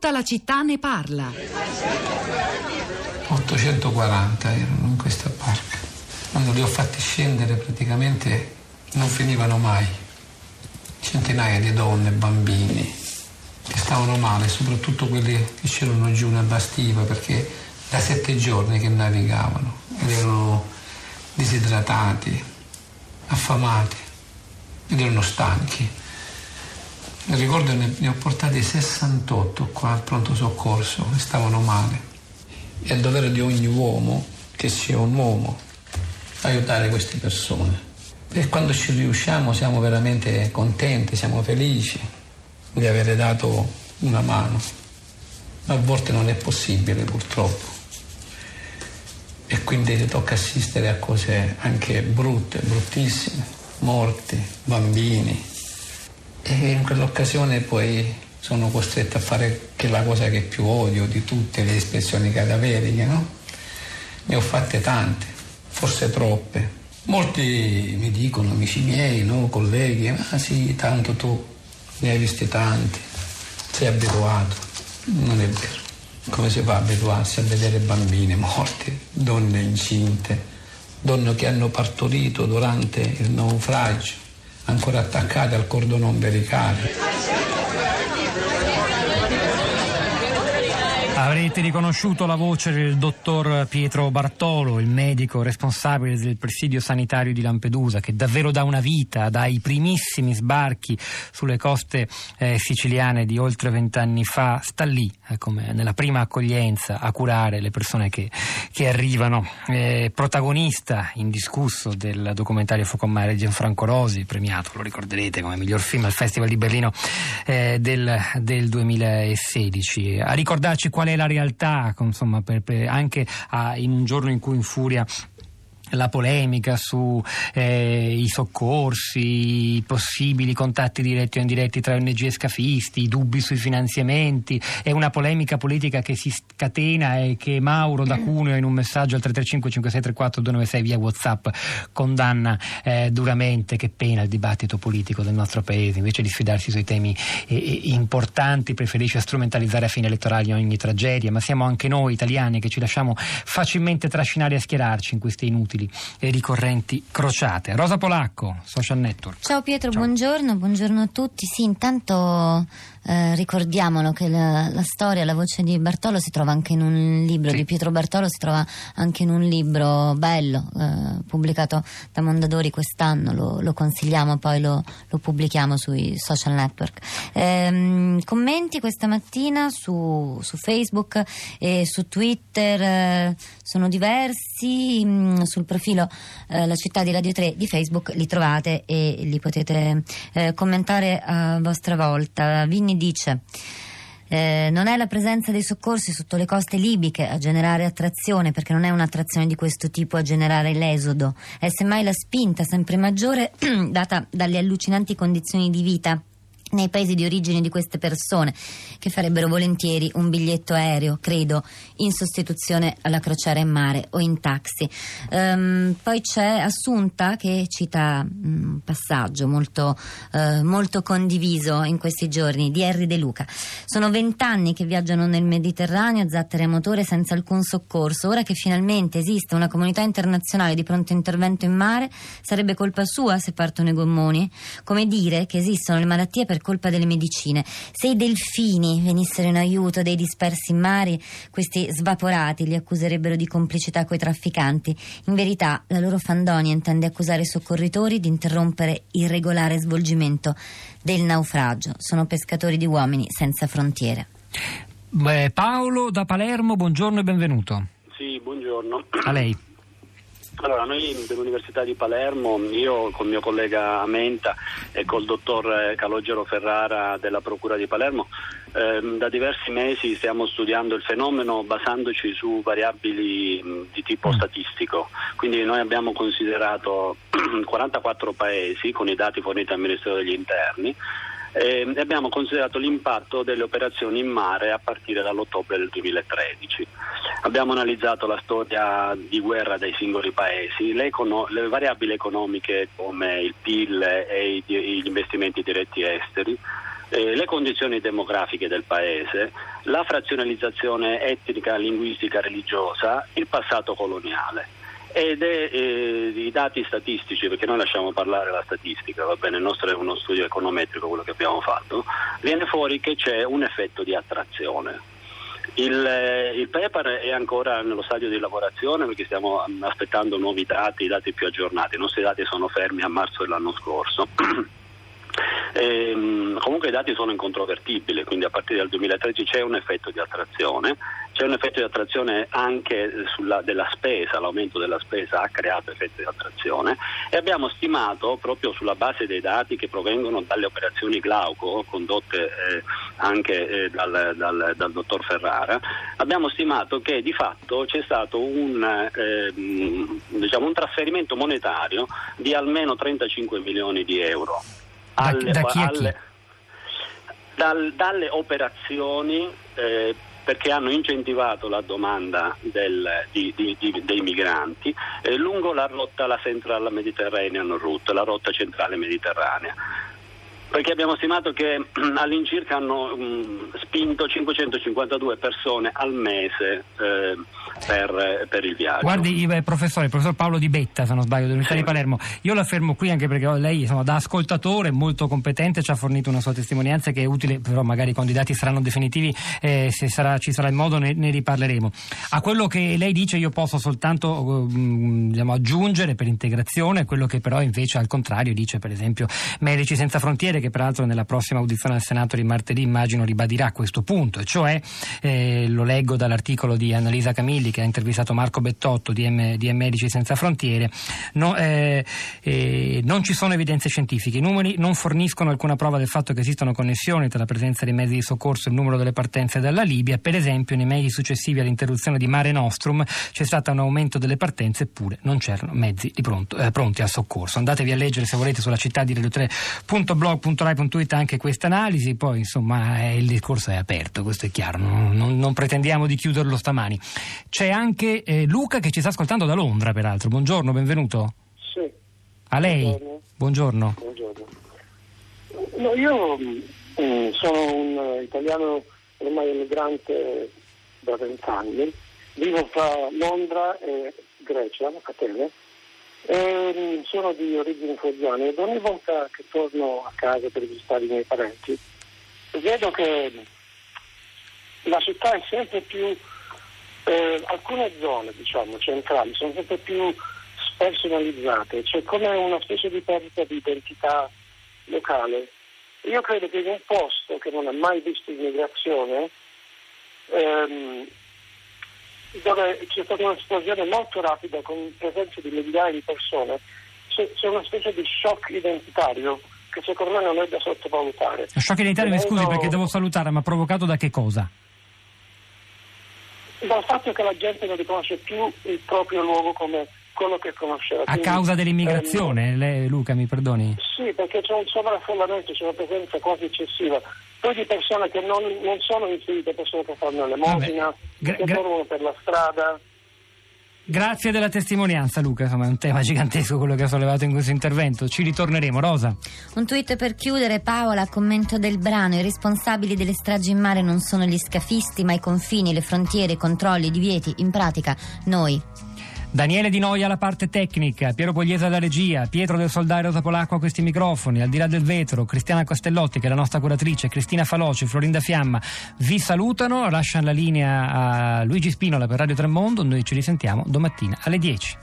Tutta la città ne parla. 840 erano in questa barca. Quando li ho fatti scendere praticamente non finivano mai. Centinaia di donne, bambini che stavano male, soprattutto quelli che c'erano giù nella stiva perché da sette giorni che navigavano ed erano disidratati, affamati ed erano stanchi. Ricordo ne, ne ho portati 68 qua al pronto soccorso che stavano male. È il dovere di ogni uomo, che sia un uomo, aiutare queste persone. E quando ci riusciamo siamo veramente contenti, siamo felici di avere dato una mano. Ma a volte non è possibile purtroppo. E quindi tocca assistere a cose anche brutte, bruttissime, morti, bambini, e in quell'occasione poi sono costretto a fare quella cosa che più odio di tutte le ispezioni cadaveriche, no? Ne ho fatte tante, forse troppe. Molti mi dicono, amici miei, no? colleghi, ma sì, tanto tu ne hai visti tanti, sei abituato. Non è vero. Come si fa a abituarsi a vedere bambine morte, donne incinte, donne che hanno partorito durante il naufragio? Ancora attaccate al cordone ombelicale. Avrete riconosciuto la voce del dottor Pietro Bartolo, il medico responsabile del presidio sanitario di Lampedusa, che davvero da una vita, dai primissimi sbarchi sulle coste eh, siciliane di oltre vent'anni fa, sta lì, eh, come nella prima accoglienza, a curare le persone che, che arrivano. Eh, protagonista indiscusso del documentario Fuoco Mare Gianfranco Rosi, premiato, lo ricorderete, come miglior film al Festival di Berlino eh, del, del 2016. A ricordarci qual è la realtà, insomma, per, per, anche a, in un giorno in cui infuria la polemica sui eh, soccorsi, i possibili contatti diretti o indiretti tra ONG e scafisti, i dubbi sui finanziamenti, è una polemica politica che si scatena e che Mauro da Cuneo in un messaggio al 335 5634 296 via Whatsapp condanna eh, duramente, che pena il dibattito politico del nostro paese, invece di sfidarsi sui temi eh, eh importanti preferisce strumentalizzare a fini elettorali ogni tragedia, ma siamo anche noi italiani che ci lasciamo facilmente trascinare a schierarci in queste inutili inutili e ricorrenti crociate. Rosa Polacco, Social Network. Ciao Pietro, Ciao. buongiorno, buongiorno a tutti. Sì, intanto eh, ricordiamolo che la, la, storia, la voce di Bartolo si trova anche in un libro, sì. di Pietro Bartolo si trova anche in un libro bello, eh, pubblicato da Mondadori quest'anno, lo, lo consigliamo, poi lo, lo, pubblichiamo sui social network. Eh, commenti questa mattina su, su, Facebook e su Twitter eh, sono diversi, mh, mm, sul profilo eh, La città di Radio 3 di Facebook li trovate e li potete eh, commentare a vostra volta. Vinni dice eh, non è la presenza dei soccorsi sotto le coste libiche a generare attrazione, perché non è un'attrazione di questo tipo a generare l'esodo, è semmai la spinta sempre maggiore data dalle allucinanti condizioni di vita nei paesi di origine di queste persone che farebbero volentieri un biglietto aereo, credo, in sostituzione alla crociera in mare o in taxi. Um, poi c'è Assunta che cita un passaggio molto, uh, molto, condiviso in questi giorni di Harry De Luca. Sono vent'anni che viaggiano nel Mediterraneo zattere a motore senza alcun soccorso. Ora che finalmente esiste una comunità internazionale di pronto intervento in mare, sarebbe colpa sua se partono i gommoni? Come dire che esistono le malattie per per colpa delle medicine. Se i delfini venissero in aiuto dei dispersi in mare, questi svaporati li accuserebbero di complicità coi trafficanti. In verità, la loro fandonia intende accusare i soccorritori di interrompere il regolare svolgimento del naufragio. Sono pescatori di uomini senza frontiere. Beh, Paolo da Palermo, buongiorno e benvenuto. Sì, buongiorno. A lei. Allora, noi dell'Università di Palermo, io con il mio collega Amenta e col dottor Calogero Ferrara della Procura di Palermo, eh, da diversi mesi stiamo studiando il fenomeno basandoci su variabili mh, di tipo mm. statistico. Quindi noi abbiamo considerato 44 paesi con i dati forniti al Ministero degli Interni eh, abbiamo considerato l'impatto delle operazioni in mare a partire dall'ottobre del 2013. Abbiamo analizzato la storia di guerra dei singoli paesi, le, econo- le variabili economiche come il PIL e gli investimenti diretti esteri, eh, le condizioni demografiche del paese, la frazionalizzazione etnica, linguistica, religiosa, il passato coloniale. Ed è eh, i dati statistici, perché noi lasciamo parlare la statistica, va bene, il nostro è uno studio econometrico quello che abbiamo fatto, viene fuori che c'è un effetto di attrazione. Il, eh, il, paper è ancora nello stadio di lavorazione perché stiamo aspettando nuovi dati, dati più aggiornati. I nostri dati sono fermi a marzo dell'anno scorso. Ehm, comunque i dati sono incontrovertibili, quindi a partire dal 2013 c'è un effetto di attrazione, c'è un effetto di attrazione anche sulla, della spesa, l'aumento della spesa ha creato effetti di attrazione. E abbiamo stimato proprio sulla base dei dati che provengono dalle operazioni Glauco condotte eh, anche eh, dal, dal, dal, dottor Ferrara, abbiamo stimato che di fatto c'è stato un, eh, diciamo, un trasferimento monetario di almeno 35 milioni di euro alle, da chi alle, dal, dalle operazioni eh, perché hanno incentivato la domanda del, di, di, di, dei migranti eh, lungo la rotta, la Central Mediterranean Route, la rotta centrale mediterranea. Perché abbiamo stimato che all'incirca hanno mh, spinto 552 persone al mese eh, per, per, il viaggio. Guardi, eh, professore, il professor Paolo Di Betta, se non sbaglio, dell'Università sì. di Palermo, io la fermo qui anche perché lei insomma, da ascoltatore molto competente ci ha fornito una sua testimonianza che è utile, però magari quando i dati saranno definitivi, eh, se sarà, ci sarà il modo ne, ne, riparleremo. A quello che lei dice io posso soltanto mh, diciamo, aggiungere per integrazione quello che però invece al contrario dice per esempio Medici Senza Frontiere che peraltro nella prossima audizione al Senato di martedì immagino ribadirà questo punto, e cioè eh, lo leggo dall'articolo di Annalisa Camilli che ha intervistato Marco Bettotto di, M, di Medici Senza Frontiere, no, eh, eh, non ci sono evidenze scientifiche, i numeri non forniscono alcuna prova del fatto che esistano connessioni tra la presenza dei mezzi di soccorso e il numero delle partenze dalla Libia, per esempio nei mesi successivi all'interruzione di Mare Nostrum c'è stato un aumento delle partenze eppure non c'erano mezzi pronto, eh, pronti al soccorso. Andatevi a leggere se volete sulla città di radio3.blog.rai.it anche questa analisi, poi insomma eh, il discorso è aperto, questo è chiaro, non, non, non pretendiamo di chiuderlo stamani. C'è anche eh, Luca che ci sta ascoltando da Londra, peraltro. Buongiorno, benvenuto. Sì. A lei? Buongiorno. Buongiorno. No, io mh, mm, sono un italiano ormai emigrante da vent'anni, vivo tra Londra e Grecia, Atene, e sono di origini foggiane ed ogni volta che torno a casa per visitare i miei parenti vedo che la città è sempre più eh, alcune zone diciamo, centrali sono sempre più spersonalizzate, c'è come una specie di perdita di identità locale. Io credo che in un posto che non ha mai visto immigrazione, ehm, dove c'è stata un'esplosione molto rapida con presenza di migliaia di persone, c'è, c'è una specie di shock identitario che secondo me non è da sottovalutare. Lo shock identitario, mi scusi perché devo salutare, ma provocato da che cosa? Dal fatto che la gente non riconosce più il proprio luogo come quello che conosceva. A causa dell'immigrazione, ehm, lei, Luca, mi perdoni? Sì, perché c'è un sovraffollamento, c'è una presenza quasi eccessiva. Poi di persone che non, non sono inserite, persone che fanno l'elemosina, gra- che dormono per la strada. Grazie della testimonianza Luca, insomma è un tema gigantesco quello che ha sollevato in questo intervento, ci ritorneremo. Rosa. Un tweet per chiudere. Paola, commento del brano, i responsabili delle stragi in mare non sono gli scafisti ma i confini, le frontiere, i controlli, i divieti, in pratica noi. Daniele Di Noia alla parte tecnica, Piero Pogliese alla regia, Pietro del Soldario Topolacco a questi microfoni, al di là del vetro, Cristiana Castellotti che è la nostra curatrice, Cristina Faloci, Florinda Fiamma vi salutano, lasciano la linea a Luigi Spinola per Radio Tremondo, noi ci risentiamo domattina alle 10.